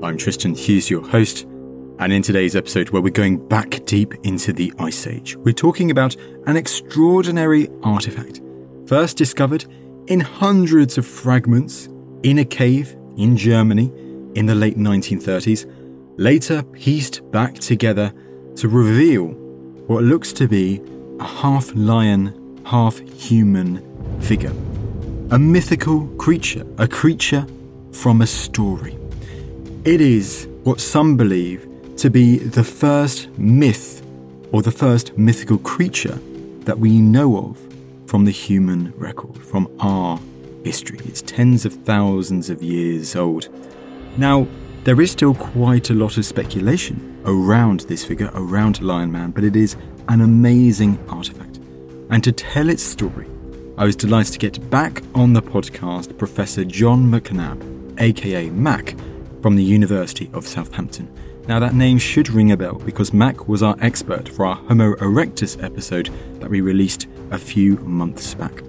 I'm Tristan Hughes, your host, and in today's episode, where we're going back deep into the Ice Age, we're talking about an extraordinary artifact, first discovered in hundreds of fragments in a cave in Germany in the late 1930s, later pieced back together to reveal what looks to be a half lion, half human figure. A mythical creature, a creature from a story. It is what some believe to be the first myth or the first mythical creature that we know of from the human record, from our history. It's tens of thousands of years old. Now, there is still quite a lot of speculation around this figure, around Lion Man, but it is an amazing artifact. And to tell its story, I was delighted to get back on the podcast Professor John McNabb, aka Mac, from the University of Southampton. Now, that name should ring a bell because Mac was our expert for our Homo erectus episode that we released a few months back.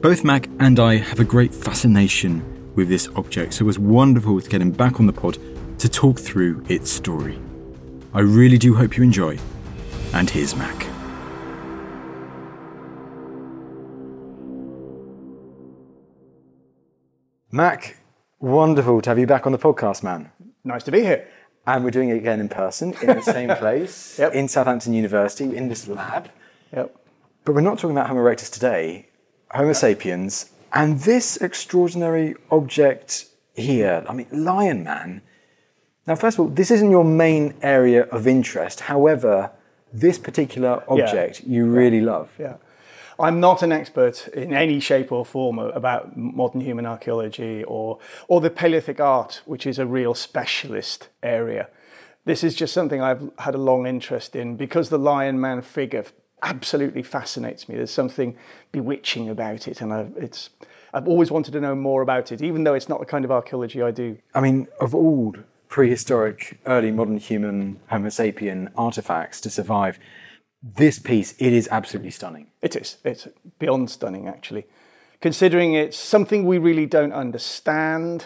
Both Mac and I have a great fascination with this object, so it was wonderful to get him back on the pod to talk through its story. I really do hope you enjoy, and here's Mac. Mac, wonderful to have you back on the podcast, man. Nice to be here. And we're doing it again in person in the same place, Yep. in Southampton University, in this lab. Yep. But we're not talking about Homo erectus today, Homo sapiens, and this extraordinary object here. I mean, Lion Man. Now, first of all, this isn't your main area of interest. However, this particular object you really love. Yeah. I'm not an expert in any shape or form about modern human archaeology or, or the Paleolithic art, which is a real specialist area. This is just something I've had a long interest in because the Lion Man figure absolutely fascinates me. There's something bewitching about it, and I've, it's, I've always wanted to know more about it, even though it's not the kind of archaeology I do. I mean, of all prehistoric, early modern human Homo sapien artifacts to survive, this piece, it is absolutely stunning. It is. It's beyond stunning, actually. Considering it's something we really don't understand,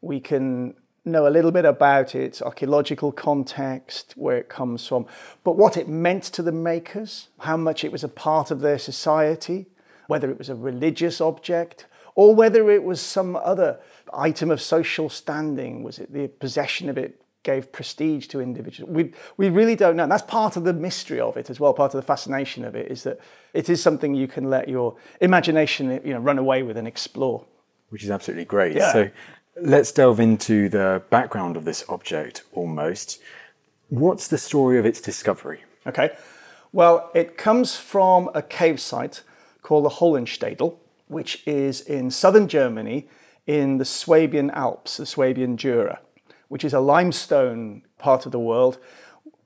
we can know a little bit about its archaeological context, where it comes from, but what it meant to the makers, how much it was a part of their society, whether it was a religious object, or whether it was some other item of social standing. Was it the possession of it gave prestige to individuals. We, we really don't know. And that's part of the mystery of it as well. Part of the fascination of it is that it is something you can let your imagination you know, run away with and explore. Which is absolutely great. Yeah. So let's delve into the background of this object almost. What's the story of its discovery? Okay. Well, it comes from a cave site called the Hollenstadel, which is in southern Germany in the Swabian Alps, the Swabian Jura, which is a limestone part of the world,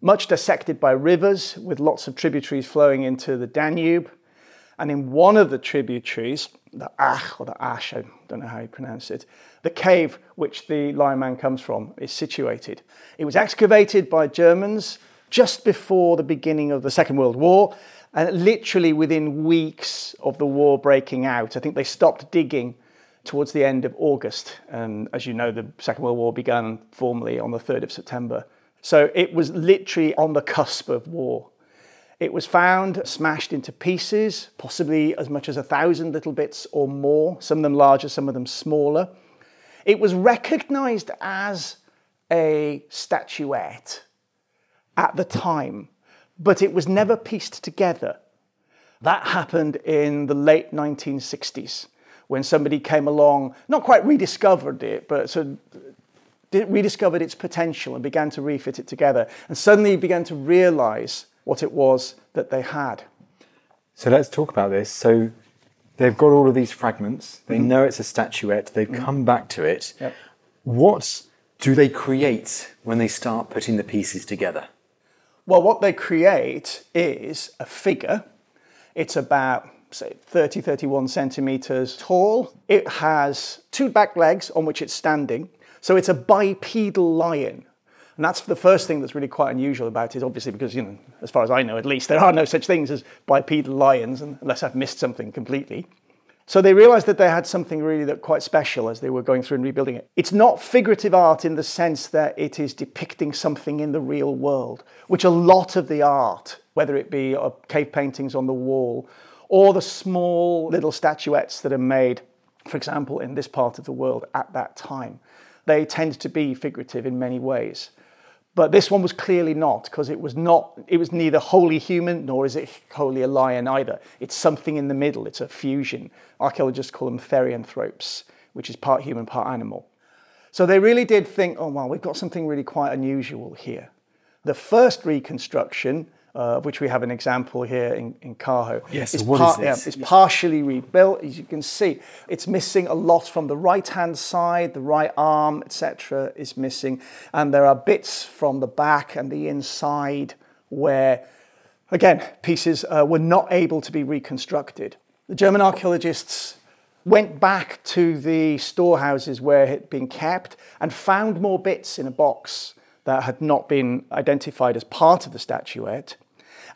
much dissected by rivers with lots of tributaries flowing into the Danube. And in one of the tributaries, the Ach or the Ash, I don't know how you pronounce it, the cave which the Lion Man comes from is situated. It was excavated by Germans just before the beginning of the Second World War, and literally within weeks of the war breaking out, I think they stopped digging towards the end of August. And as you know, the Second World War began formally on the 3rd of September. So it was literally on the cusp of war. It was found smashed into pieces, possibly as much as a thousand little bits or more, some of them larger, some of them smaller. It was recognized as a statuette at the time, but it was never pieced together. That happened in the late 1960s when somebody came along, not quite rediscovered it, but sort of rediscovered its potential and began to refit it together, and suddenly began to realize what it was that they had. So let's talk about this. So they've got all of these fragments, they mm-hmm. know it's a statuette, they've mm-hmm. come back to it. Yep. What do they create when they start putting the pieces together? Well, what they create is a figure. It's about say 30, 31 centimeters tall. It has two back legs on which it's standing. So it's a bipedal lion. And that's the first thing that's really quite unusual about it, obviously, because, you know, as far as I know at least, there are no such things as bipedal lions, unless I've missed something completely. So they realized that they had something really that quite special as they were going through and rebuilding it. It's not figurative art in the sense that it is depicting something in the real world, which a lot of the art, whether it be cave paintings on the wall or the small little statuettes that are made, for example, in this part of the world at that time. They tend to be figurative in many ways. But this one was clearly not, because it was not, it was neither wholly human nor is it wholly a lion either. It's something in the middle, it's a fusion. Archaeologists call them therianthropes, which is part human, part animal. So they really did think, oh, well, we've got something really quite unusual here. The first reconstruction uh, of which we have an example here in, in Cajo. Yes, it's, par- yeah, it's partially rebuilt, as you can see. It's missing a lot from the right-hand side, the right arm, etc., is missing, and there are bits from the back and the inside where, again, pieces uh, were not able to be reconstructed. The German archaeologists went back to the storehouses where it had been kept and found more bits in a box that had not been identified as part of the statuette.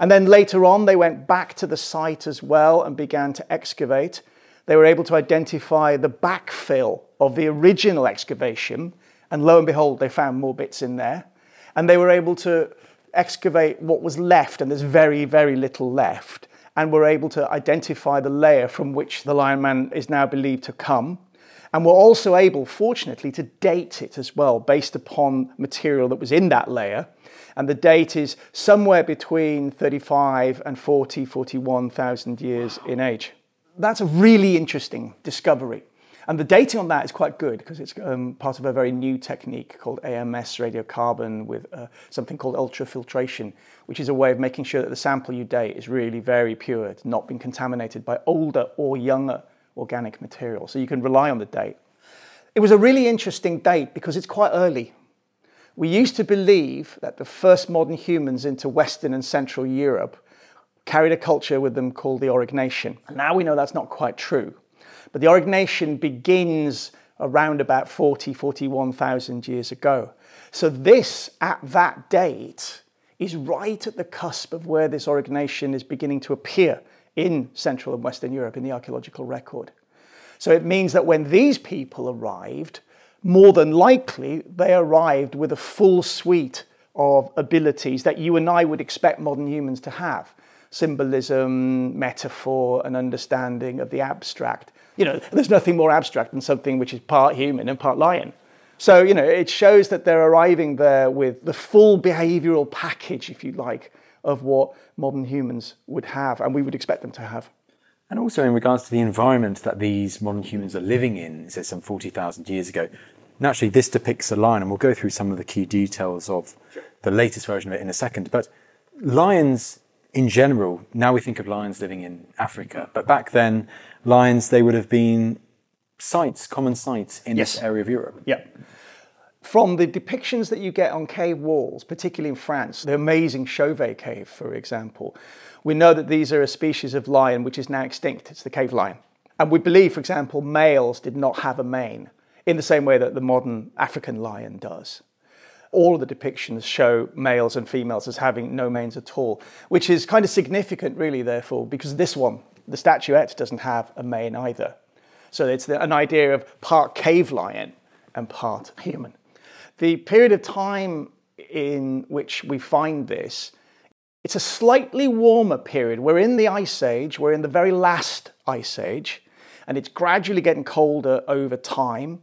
And then later on, they went back to the site as well and began to excavate. They were able to identify the backfill of the original excavation, and lo and behold, they found more bits in there. And they were able to excavate what was left, and there's very, very little left, and were able to identify the layer from which the Lion Man is now believed to come. And were also able, fortunately, to date it as well based upon material that was in that layer and the date is somewhere between 35 and 40, 41,000 years in age. That's a really interesting discovery. And the dating on that is quite good because it's um, part of a very new technique called AMS radiocarbon with uh, something called ultrafiltration, which is a way of making sure that the sample you date is really very pure, it's not been contaminated by older or younger organic material. So you can rely on the date. It was a really interesting date because it's quite early. We used to believe that the first modern humans into Western and Central Europe carried a culture with them called the Aurignacian. Now we know that's not quite true. But the Aurignacian begins around about 40, 41,000 years ago. So this, at that date, is right at the cusp of where this Aurignacian is beginning to appear in Central and Western Europe in the archaeological record. So it means that when these people arrived, more than likely they arrived with a full suite of abilities that you and I would expect modern humans to have symbolism, metaphor, and understanding of the abstract. You know, there's nothing more abstract than something which is part human and part lion. So, you know, it shows that they're arriving there with the full behavioral package, if you like, of what modern humans would have and we would expect them to have. And also in regards to the environment that these modern humans are living in, say some 40,000 years ago, naturally this depicts a lion, and we'll go through some of the key details of the latest version of it in a second. But lions in general, now we think of lions living in Africa, but back then, lions, they would have been sites, common sites in yes. this area of Europe. Yeah. From the depictions that you get on cave walls, particularly in France, the amazing Chauvet cave, for example, we know that these are a species of lion which is now extinct. It's the cave lion. And we believe, for example, males did not have a mane in the same way that the modern African lion does. All of the depictions show males and females as having no manes at all, which is kind of significant, really, therefore, because this one, the statuette, doesn't have a mane either. So it's an idea of part cave lion and part human. The period of time in which we find this, it's a slightly warmer period. We're in the Ice Age, we're in the very last Ice Age, and it's gradually getting colder over time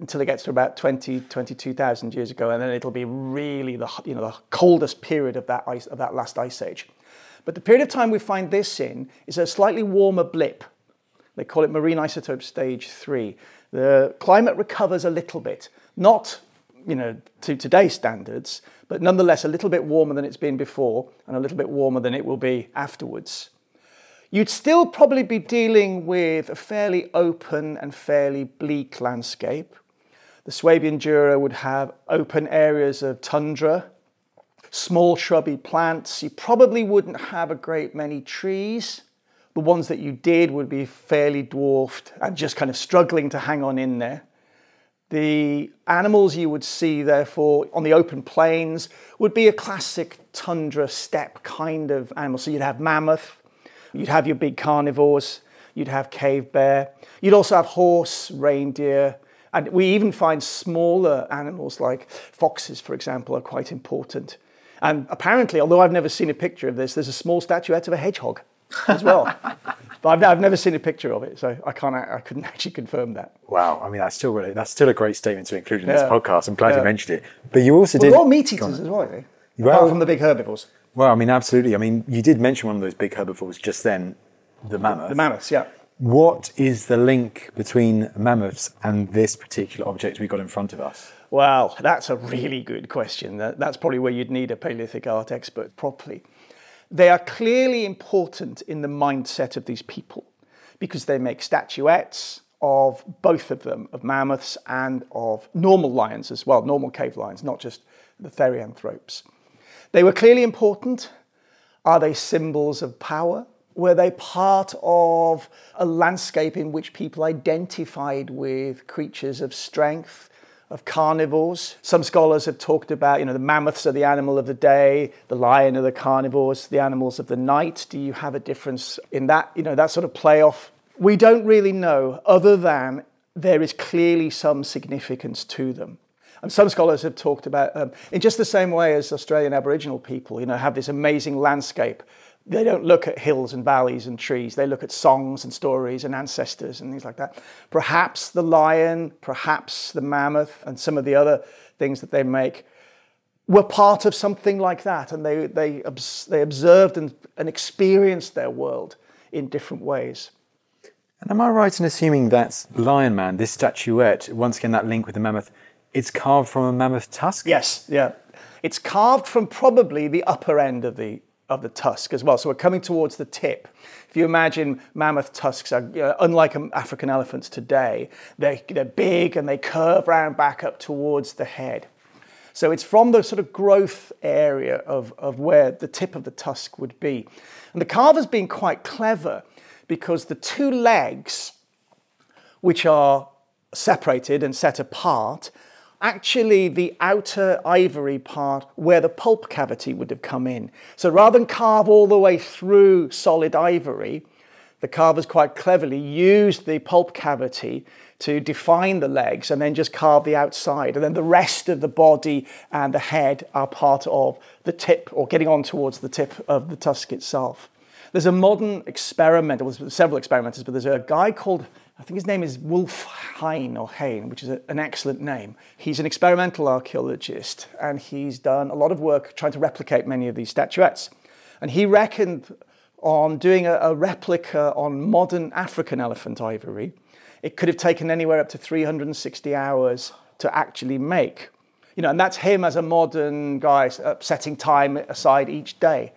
until it gets to about 20, 22,000 years ago, and then it'll be really the, you know, the coldest period of that, ice, of that last ice age. But the period of time we find this in is a slightly warmer blip. They call it marine isotope stage three. The climate recovers a little bit, not you know, to today's standards, but nonetheless a little bit warmer than it's been before and a little bit warmer than it will be afterwards. You'd still probably be dealing with a fairly open and fairly bleak landscape the Swabian Jura would have open areas of tundra, small shrubby plants. You probably wouldn't have a great many trees. The ones that you did would be fairly dwarfed and just kind of struggling to hang on in there. The animals you would see, therefore, on the open plains would be a classic tundra steppe kind of animal. So you'd have mammoth, you'd have your big carnivores, you'd have cave bear, you'd also have horse, reindeer, and we even find smaller animals like foxes, for example, are quite important. And apparently, although I've never seen a picture of this, there's a small statuette of a hedgehog as well. but I've, I've, never seen a picture of it, so I can't. I couldn't actually confirm that. Wow, I mean that's still really that's still a great statement to include in yeah. this podcast. I'm glad yeah. you mentioned it. But you also well, did. All meat eaters as well, well, apart from the big herbivores. Well, I mean, absolutely. I mean, you did mention one of those big herbivores just then, the mammoth. The mammoths, yeah. What is the link between mammoths and this particular object we got in front of us? Well, that's a really good question. That's probably where you'd need a Paleolithic art expert properly. They are clearly important in the mindset of these people because they make statuettes of both of them, of mammoths and of normal lions as well, normal cave lions, not just the therianthropes. They were clearly important. Are they symbols of power? Were they part of a landscape in which people identified with creatures of strength, of carnivores? Some scholars have talked about, you know, the mammoths are the animal of the day, the lion are the carnivores, the animals of the night. Do you have a difference in that, you know, that sort of playoff? We don't really know, other than there is clearly some significance to them. And some scholars have talked about, um, in just the same way as Australian Aboriginal people, you know, have this amazing landscape they don't look at hills and valleys and trees. They look at songs and stories and ancestors and things like that. Perhaps the lion, perhaps the mammoth, and some of the other things that they make were part of something like that. And they, they, they observed and, and experienced their world in different ways. And am I right in assuming that Lion Man, this statuette, once again, that link with the mammoth, it's carved from a mammoth tusk? Yes, yeah. It's carved from probably the upper end of the of the tusk as well. So we're coming towards the tip. If you imagine mammoth tusks are unlike African elephants today, they're, they're big and they curve round back up towards the head. So it's from the sort of growth area of, of where the tip of the tusk would be. And the carver's been quite clever because the two legs, which are separated and set apart, actually the outer ivory part where the pulp cavity would have come in. So rather than carve all the way through solid ivory, the carvers quite cleverly used the pulp cavity to define the legs and then just carve the outside. And then the rest of the body and the head are part of the tip or getting on towards the tip of the tusk itself. There's a modern experiment, well, several experimenters, but there's a guy called I think his name is Wulf Hein or Hain, which is a, an excellent name. He's an experimental archaeologist and he's done a lot of work trying to replicate many of these statuettes. And he reckoned on doing a, a replica on modern African elephant ivory. It could have taken anywhere up to 360 hours to actually make. You know, and that's him as a modern guy uh, setting time aside each day.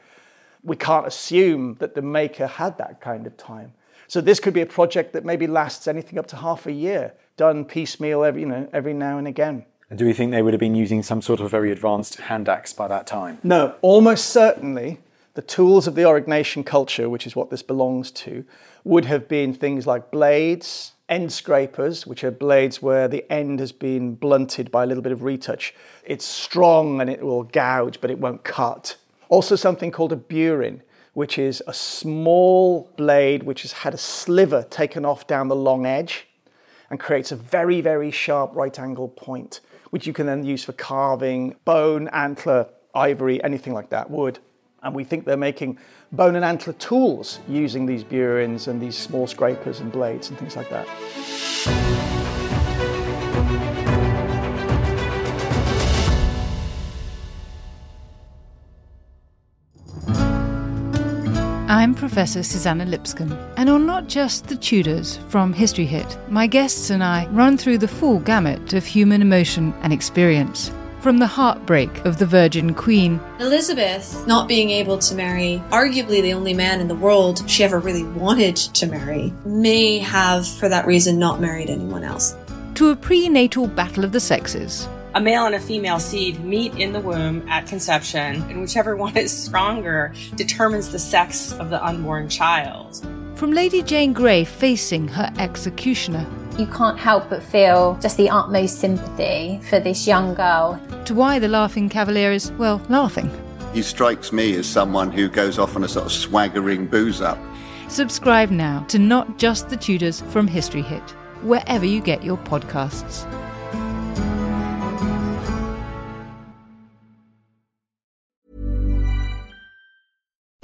We can't assume that the maker had that kind of time. So this could be a project that maybe lasts anything up to half a year, done piecemeal every, you know, every now and again. And do we think they would have been using some sort of very advanced hand axe by that time? No, almost certainly the tools of the Aurignacian culture, which is what this belongs to, would have been things like blades, end scrapers, which are blades where the end has been blunted by a little bit of retouch. It's strong and it will gouge, but it won't cut. Also, something called a burin, which is a small blade which has had a sliver taken off down the long edge and creates a very, very sharp right angle point, which you can then use for carving bone, antler, ivory, anything like that, wood. And we think they're making bone and antler tools using these burins and these small scrapers and blades and things like that. I'm Professor Suzannah Lipscomb, and on Not Just the Tudors from History Hit, my guests and I run through the full gamut of human emotion and experience. From the heartbreak of the Virgin Queen, Elizabeth not being able to marry, arguably the only man in the world she ever really wanted to marry, may have, for that reason, not married anyone else. to a prenatal battle of the sexes, a male and a female seed meet in the womb at conception, and whichever one is stronger determines the sex of the unborn child. from Lady Jane Grey facing her executioner, You can't help but feel just the utmost sympathy for this young girl. to why the Laughing Cavalier is, well, laughing. He strikes me as someone who goes off on a sort of swaggering booze up. Subscribe now to Not Just the Tudors from History Hit, wherever you get your podcasts.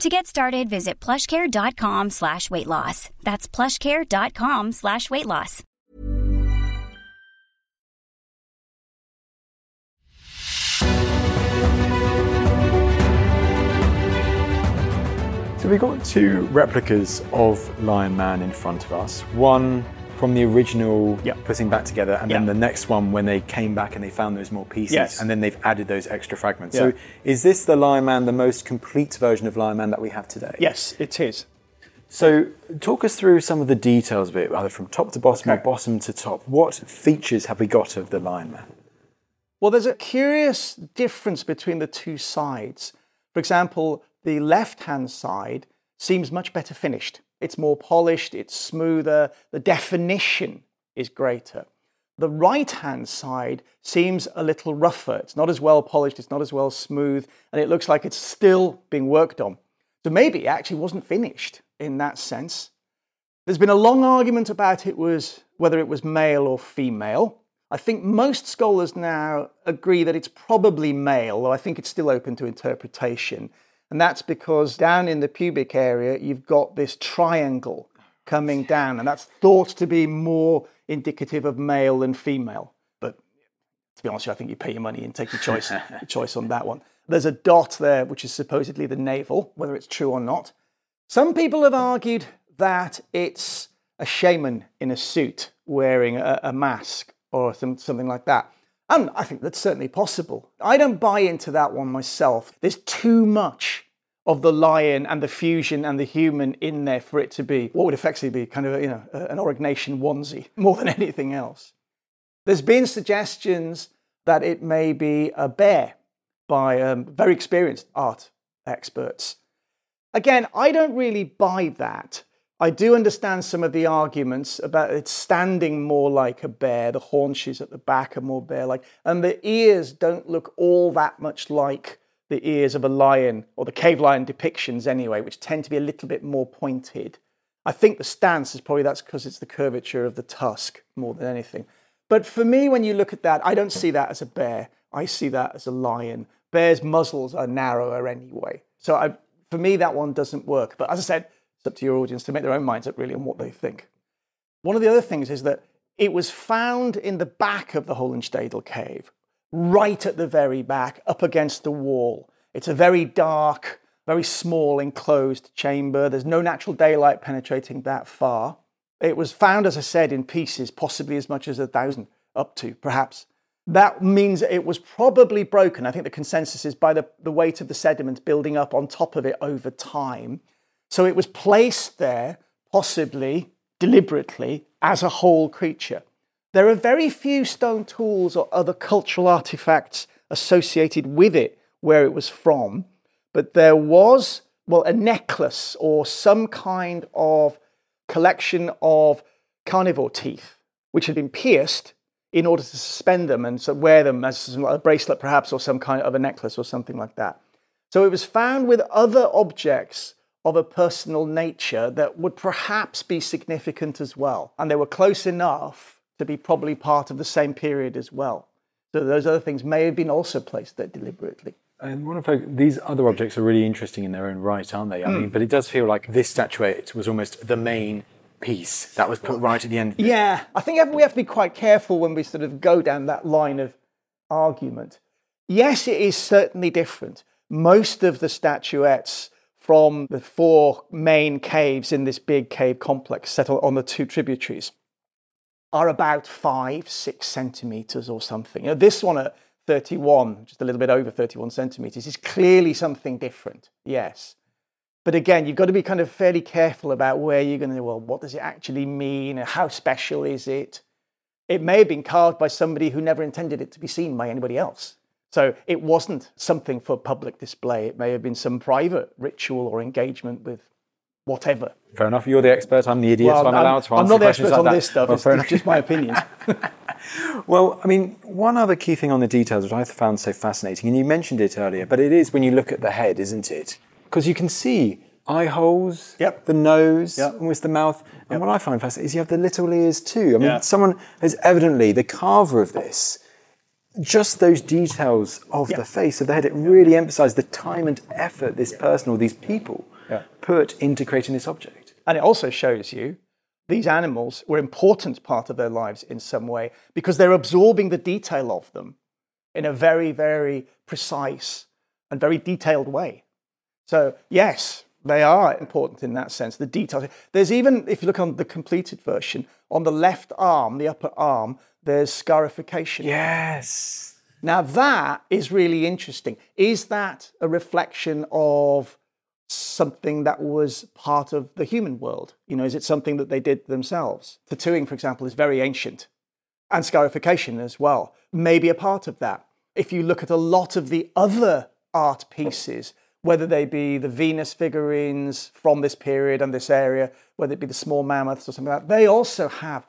To get started, visit plushcare.com slash weight loss. That's plushcare.com slash weight loss. So we've got two replicas of Lion Man in front of us. One from the original putting back together, and then the next one when they came back and they found those more pieces, Yes. and then they've added those extra fragments. Yeah. So is this the Lion Man, the most complete version of Lion Man that we have today? Yes, it is. So talk us through some of the details of it, either from top to bottom or bottom to top. What features have we got of the Lion Man? Well, there's a curious difference between the two sides. For example, the left hand side seems much better finished. It's more polished, it's smoother, the definition is greater. The right hand side seems a little rougher. It's not as well polished, it's not as well smooth, and it looks like it's still being worked on. So maybe it actually wasn't finished in that sense. There's been a long argument about it was whether it was male or female. I think most scholars now agree that it's probably male, though I think it's still open to interpretation. And that's because down in the pubic area, you've got this triangle coming down, and that's thought to be more indicative of male than female. But to be honest, you, I think you pay your money and take your choice, your choice on that one. There's a dot there, which is supposedly the navel, whether it's true or not. Some people have argued that it's a shaman in a suit wearing a, a mask or some, something like that. And I think that's certainly possible. I don't buy into that one myself. There's too much of the lion and the fusion and the human in there for it to be what would effectively be kind of you know an Aurignacian onesie more than anything else. There's been suggestions that it may be a bear by um, very experienced art experts. Again, I don't really buy that I do understand some of the arguments about it standing more like a bear. The haunches at the back are more bear like, and the ears don't look all that much like the ears of a lion or the cave lion depictions anyway, which tend to be a little bit more pointed. I think the stance is probably that's because it's the curvature of the tusk more than anything. But for me, when you look at that, I don't see that as a bear. I see that as a lion. Bears' muzzles are narrower anyway. So I, for me, that one doesn't work. But as I said, it's up to your audience to make their own minds up really on what they think. One of the other things is that it was found in the back of the Hohenstadel cave, right at the very back, up against the wall. It's a very dark, very small enclosed chamber. There's no natural daylight penetrating that far. It was found, as I said, in pieces, possibly as much as a thousand, up to perhaps. That means it was probably broken. I think the consensus is by the, the weight of the sediment building up on top of it over time. So it was placed there, possibly deliberately, as a whole creature. There are very few stone tools or other cultural artifacts associated with it where it was from, but there was, well, a necklace or some kind of collection of carnivore teeth, which had been pierced in order to suspend them and so wear them as a bracelet, perhaps, or some kind of a necklace or something like that. So it was found with other objects of a personal nature that would perhaps be significant as well. And they were close enough to be probably part of the same period as well. So those other things may have been also placed there deliberately. And one of these other objects are really interesting in their own right, aren't they? I mm. mean, but it does feel like this statuette was almost the main piece that was put right at the end. Yeah, I think we have to be quite careful when we sort of go down that line of argument. Yes, it is certainly different. Most of the statuettes from the four main caves in this big cave complex settle on the two tributaries are about five, six centimeters or something. Know, this one at 31, just a little bit over 31 centimeters, is clearly something different, yes. But again, you've got to be kind of fairly careful about where you're going to, well, what does it actually mean? How special is it? It may have been carved by somebody who never intended it to be seen by anybody else. So it wasn't something for public display. It may have been some private ritual or engagement with whatever. Fair enough. You're the expert. I'm the idiot, well, so I'm, I'm allowed to answer I'm not the expert like on that. this stuff. Well, it's, it's just my opinion. well, I mean, one other key thing on the details which I found so fascinating, and you mentioned it earlier, but it is when you look at the head, isn't it? Because you can see eye holes, yep. the nose, yep. almost the mouth. And what I find fascinating is you have the little ears too. I mean, someone has evidently, the carver of this, just those details of the face of the head, it really emphasized the time and effort this person or these people put into creating this object. And it also shows you these animals were important part of their lives in some way because they're absorbing the detail of them in a very, very precise and very detailed way. So, yes, they are important in that sense, the details. There's even, if you look on the completed version, on the left arm, the upper arm, there's scarification. Yes. Now, that is really interesting. Is that a reflection of something that was part of the human world? You know, is it something that they did themselves? Tattooing, for example, is very ancient, and scarification as well, maybe a part of that. If you look at a lot of the other art pieces, whether they be the Venus figurines from this period and this area, whether it be the small mammoths or something like that, they also have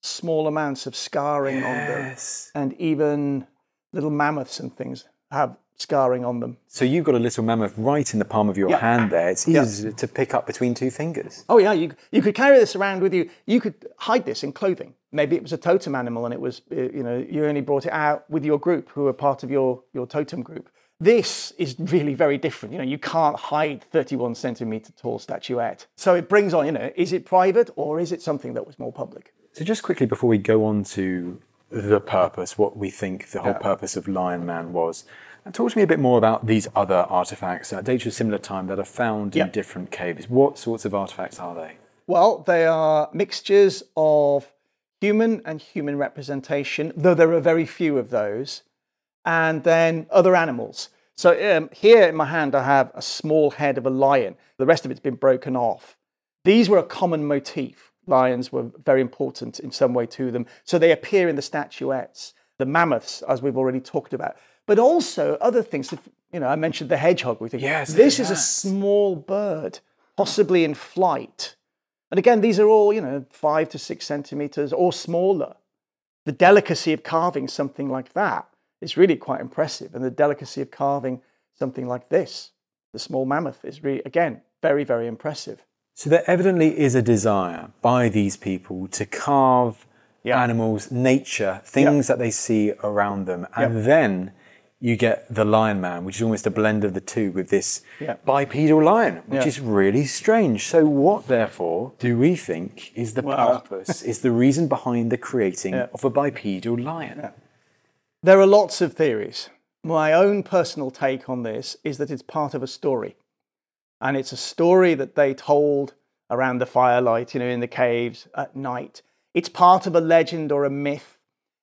small amounts of scarring yes. on them. And even little mammoths and things have scarring on them. So you've got a little mammoth right in the palm of your yeah. hand there. It's easy yeah. to pick up between two fingers. Oh yeah, you you could carry this around with you. You could hide this in clothing. Maybe it was a totem animal and it was uh, you know you only brought it out with your group who are part of your your totem group. This is really very different. You know, you can't hide 31 centimeter tall statuette. So it brings on, you know, is it private or is it something that was more public? So just quickly before we go on to the purpose, what we think the whole yeah. purpose of Lion Man was, Talk to me a bit more about these other artifacts that date to a similar time that are found in different caves. What sorts of artifacts are they? Well, they are mixtures of human and human representation, though there are very few of those, and then other animals. So um, here in my hand, I have a small head of a lion. The rest of it's been broken off. These were a common motif. Lions were very important in some way to them. So they appear in the statuettes. The mammoths, as we've already talked about but also other things. You know, I mentioned the hedgehog. We think, yes, this yes. is a small bird, possibly in flight. And again, these are all, you know, five to six centimeters or smaller. The delicacy of carving something like that is really quite impressive. And the delicacy of carving something like this, the small mammoth, is really, again, very, very impressive. So there evidently is a desire by these people to carve Yeah. animals, nature, things that they see around them. And Yeah. then you get the lion man, which is almost a blend of the two with this Yeah. bipedal lion, which Yeah. is really strange. So what therefore do we think is the Well- uh, purpose, is the reason behind the creating Yeah. of a bipedal lion? There are lots of theories. My own personal take on this is that it's part of a story. And it's a story that they told around the firelight, you know, in the caves at night. It's part of a legend or a myth.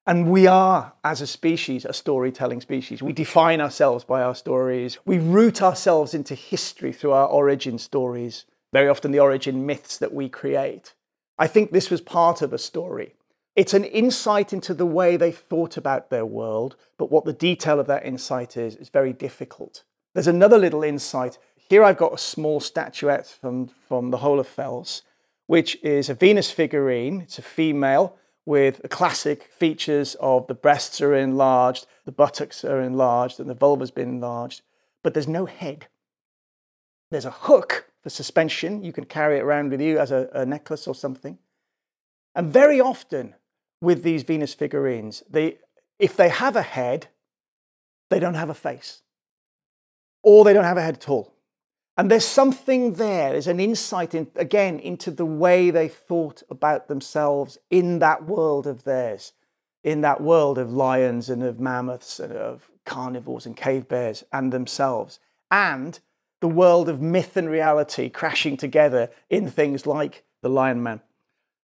And we are, as a species, a storytelling species. We define ourselves by our stories. We root ourselves into history through our origin stories, very often the origin myths that we create. I think this was part of a story. It's an insight into the way they thought about their world, but what the detail of that insight is, is very difficult. There's another little insight. Here I've got a small statuette from, from the Hohle Fels, which is a Venus figurine. It's a female with the classic features of the breasts are enlarged, the buttocks are enlarged, and the vulva's been enlarged, but there's no head. There's a hook for suspension. You can carry it around with you as a, a necklace or something. And very often with these Venus figurines, they, if they have a head, they don't have a face, or they don't have a head at all. And there's something there, there's an insight, in, again, into the way they thought about themselves in that world of theirs, in that world of lions and of mammoths and of carnivores and cave bears and themselves, and the world of myth and reality crashing together in things like the Lion Man.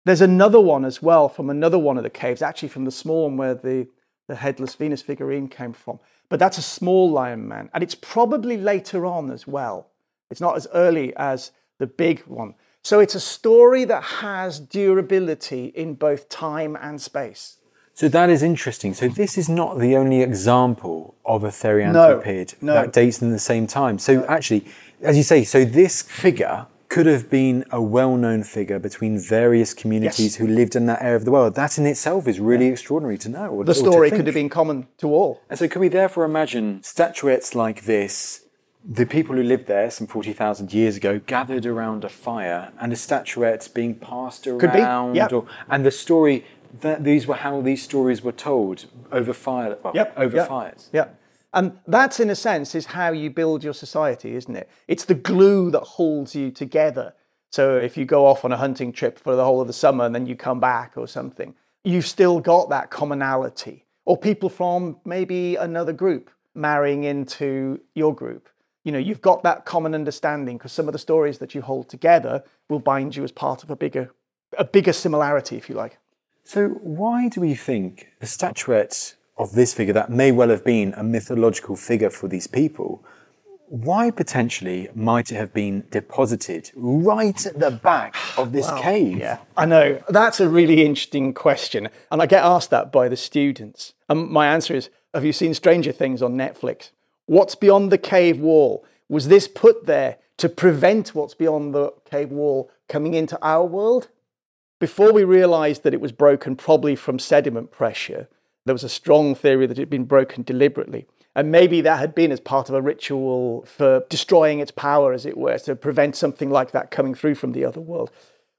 There's another one as well from another one of the caves, actually from the small one where the, the headless Venus figurine came from. But that's a small lion man. And it's probably later on as well. It's not as early as the big one. So it's a story that has durability in both time and space. So that is interesting. So this is not the only example of a therianthropid no. that dates in the same time. So actually, as you say, so this figure could have been a well-known figure between various communities Yes. who lived in that area of the world. That in itself is really extraordinary to know. or- The or to story could have been common to all. And so, can we therefore imagine statuettes like this? The people who lived there some 40,000 years ago gathered around a fire and a statuette being passed around. yep. Or, and the story, that these were how these stories were told over fire, well, Yep, over yep, fires. Yeah. And that's, in a sense, is how you build your society, isn't it? It's the glue that holds you together. So if you go off on a hunting trip for the whole of the summer and then you come back or something, you've still got that commonality. Or people from maybe another group marrying into your group. You know, you've got that common understanding because some of the stories that you hold together will bind you as part of a bigger, a bigger similarity, if you like. So, why do we think the statuette of this figure, that may well have been a mythological figure for these people, why potentially might it have been deposited right at the back of this Wow. cave? Yeah, I know. That's a really interesting question. And I get asked that by the students. And my answer is Have you seen Stranger Things on Netflix? What's beyond the cave wall? Was this put there to prevent what's beyond the cave wall coming into our world? Before we realized that it was broken, probably from sediment pressure, there was a strong theory that it had been broken deliberately. And maybe that had been as part of a ritual for destroying its power, as it were, to prevent something like that coming through from the other world.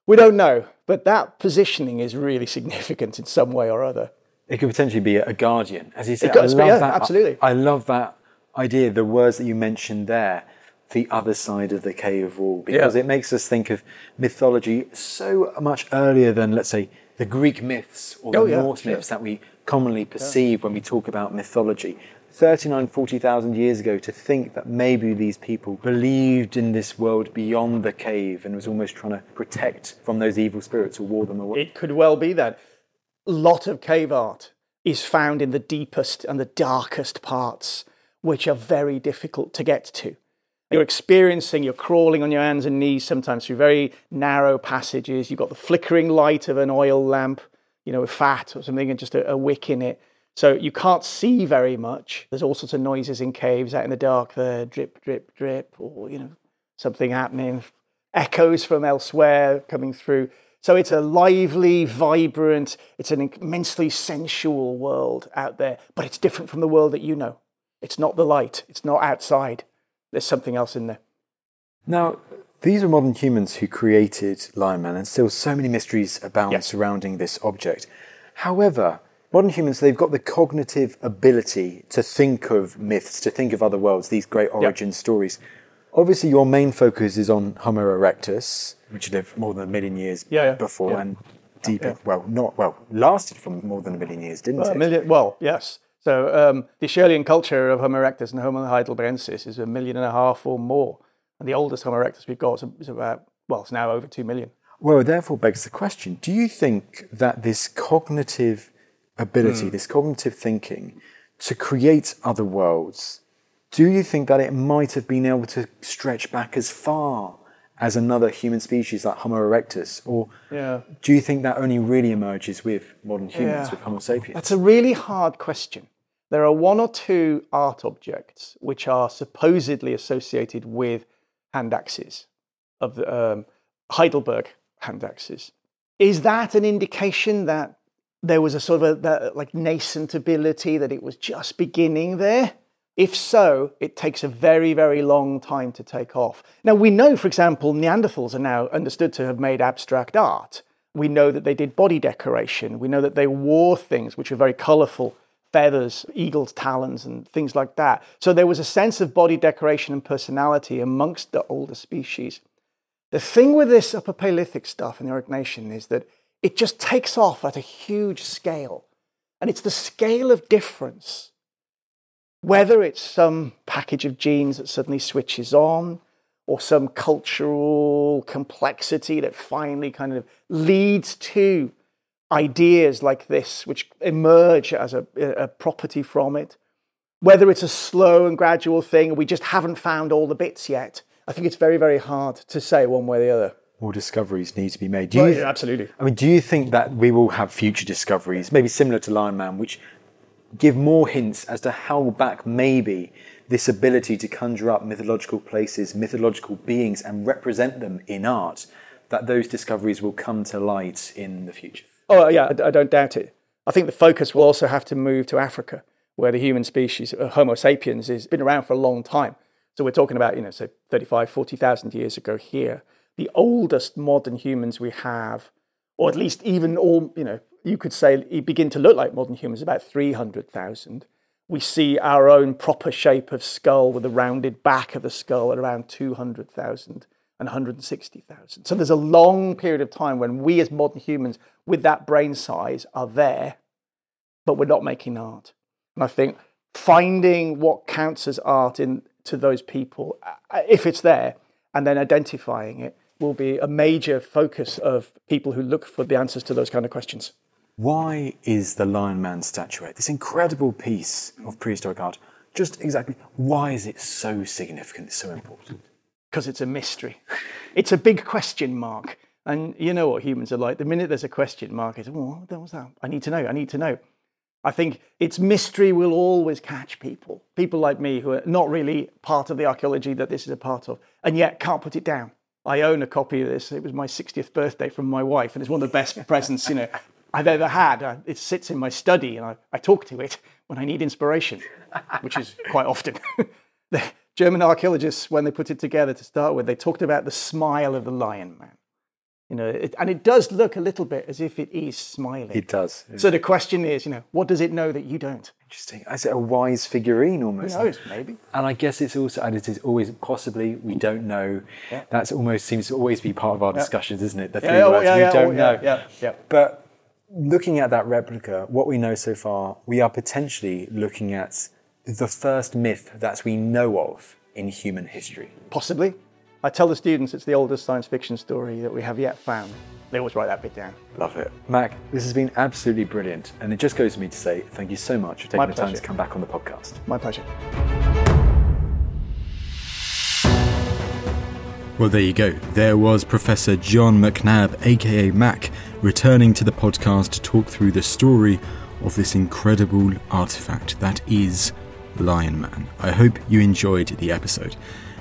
We don't know, but that positioning is really significant in some way or other. It could potentially be a guardian, as you said. could I be, love yeah, that. absolutely. I, I love that idea. The words that you mentioned there, the other side of the cave wall, because Yeah. it makes us think of mythology so much earlier than, let's say, the Greek myths or the Oh, yeah, Norse sure. myths that we commonly perceive when we talk about mythology. 39, 40,000 years ago, to think that maybe these people believed in this world beyond the cave and was almost trying to protect from those evil spirits or ward them away. It could well be that. A lot of cave art is found in the deepest and the darkest parts, which are very difficult to get to. You're experiencing, you're crawling on your hands and knees sometimes through very narrow passages. You've got the flickering light of an oil lamp, you know, with fat or something, and just a, a wick in it. So you can't see very much. There's all sorts of noises in caves out in the dark there drip, drip, drip, or, you know, something happening, echoes from elsewhere coming through. So it's a lively, vibrant, it's an immensely sensual world out there, but it's different from the world that you know. It's not the light, it's not outside. There's something else in there. Now, these are modern humans who created Lion Man, and still so many mysteries abound Yes. surrounding this object. However, modern humans, they've got the cognitive ability to think of myths, to think of other worlds, these great origin stories. Obviously, your main focus is on Homo erectus, which lived more than a million years Yeah, yeah, before yeah. and deeper, well, not, well, lasted for more than a million years, didn't Well, a it? million, well, yes. So um, the Acheulian culture of Homo erectus and Homo heidelbergensis is a million and a half or more. And the oldest Homo erectus we've got is- about, well, it's now over two million. Well, it therefore begs the question do you think that this cognitive ability, Hmm. this cognitive thinking to create other worlds, do you think that it might have been able to stretch back as far as another human species like Homo erectus? Or Yeah. do you think that only really emerges with modern humans, Yeah. with Homo sapiens? That's a really hard question. There are one or two art objects which are supposedly associated with hand axes of the um, Heidelberg hand axes. Is that an indication that there was a sort of a that, like nascent ability that it was just beginning there? If so, it takes a very, very long time to take off. Now, we know, for example, Neanderthals are now understood to have made abstract art. We know that they did body decoration. We know that they wore things which were very colorful feathers, eagles' talons, and things like that. So there was a sense of body decoration and personality amongst the older species. The thing with this Upper Paleolithic stuff in the Aurignacian is that it just takes off at a huge scale. And it's the scale of difference whether it's some package of genes that suddenly switches on or some cultural complexity that finally kind of leads to ideas like this which emerge as a, a property from it whether it's a slow and gradual thing we just haven't found all the bits yet i think it's very very hard to say one way or the other More discoveries need to be made. Do Well, yeah, absolutely. I mean, do you think that we will have future discoveries, maybe similar to Lion Man, which give more hints as to how back maybe this ability to conjure up mythological places, mythological beings, and represent them in art, that those discoveries will come to light in the future? Oh, yeah, I, don't doubt it. I think the focus will also have to move to Africa, where the human species, uh, Homo sapiens, has been around for a long time. So we're talking about, you know, say 35, 40,000 years ago here. The oldest modern humans we have, or at least even all, you know, you could say begin to look like modern humans, about 300,000. We see our own proper shape of skull with the rounded back of the skull at around 200,000 and 160,000. So there's a long period of time when we as modern humans with that brain size are there, but we're not making art. And I think finding what counts as art in to those people, uh, if it's there, and then identifying it will be a major focus of people who look for the answers to those kind of questions. Why is the Lion Man statuette, this incredible piece of prehistoric art, just exactly why is it so significant, so important? Because it's a mystery. It's a big question mark. And you know what humans are like. The minute there's a question mark, it's, oh, what was that? I need to know. I need to know. I think its mystery will always catch people. People like me who are not really part of the archaeology that this is a part of, and yet can't put it down. I own a copy of this. It was my 60th birthday from my wife, and it's one of the best presents, you know, I've ever had. It sits in my study, and I, I talk to it when I need inspiration, which is quite often. German archaeologists, when they put it together to start with, they talked about the smile of the lion man. You know, it, and it does look a little bit as if it is smiling. It does. So the question is, you know, what does it know that you don't? Interesting. Is it a wise figurine almost? Who knows? Maybe. And I guess it's also, and it is always possibly, we don't know. Yeah. That's almost seems to always be part of our Yeah. discussions, isn't it? The Yeah, three yeah, words, yeah, we yeah, don't yeah, know. yeah, yeah. But looking at that replica, what we know so far, we are potentially looking at the first myth that we know of in human history. Possibly. I tell the students it's the oldest science fiction story that we have yet found. They always write that bit down. Love it. Mac, this has been absolutely brilliant. And it just goes to me to say thank you so much for taking My the time to come back on the podcast. My pleasure. Well, there you go. There was Professor John McNabb, aka Mac, returning to the podcast to talk through the story of this incredible artifact that is Lion Man. I hope you enjoyed the episode.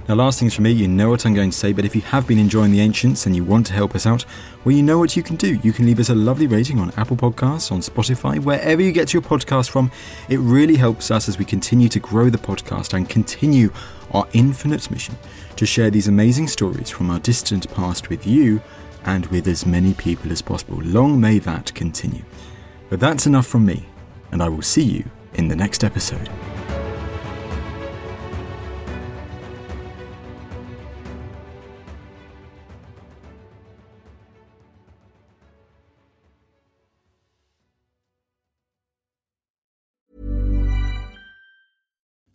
Now, last things from me, you know what I'm going to say, but if you have been enjoying The Ancients and you want to help us out, well, you know what you can do. You can leave us a lovely rating on Apple Podcasts, on Spotify, wherever you get your podcast from. It really helps us as we continue to grow the podcast and continue our infinite mission to share these amazing stories from our distant past with you and with as many people as possible. Long may that continue. But that's enough from me, and I will see you in the next episode.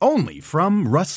Only from Rust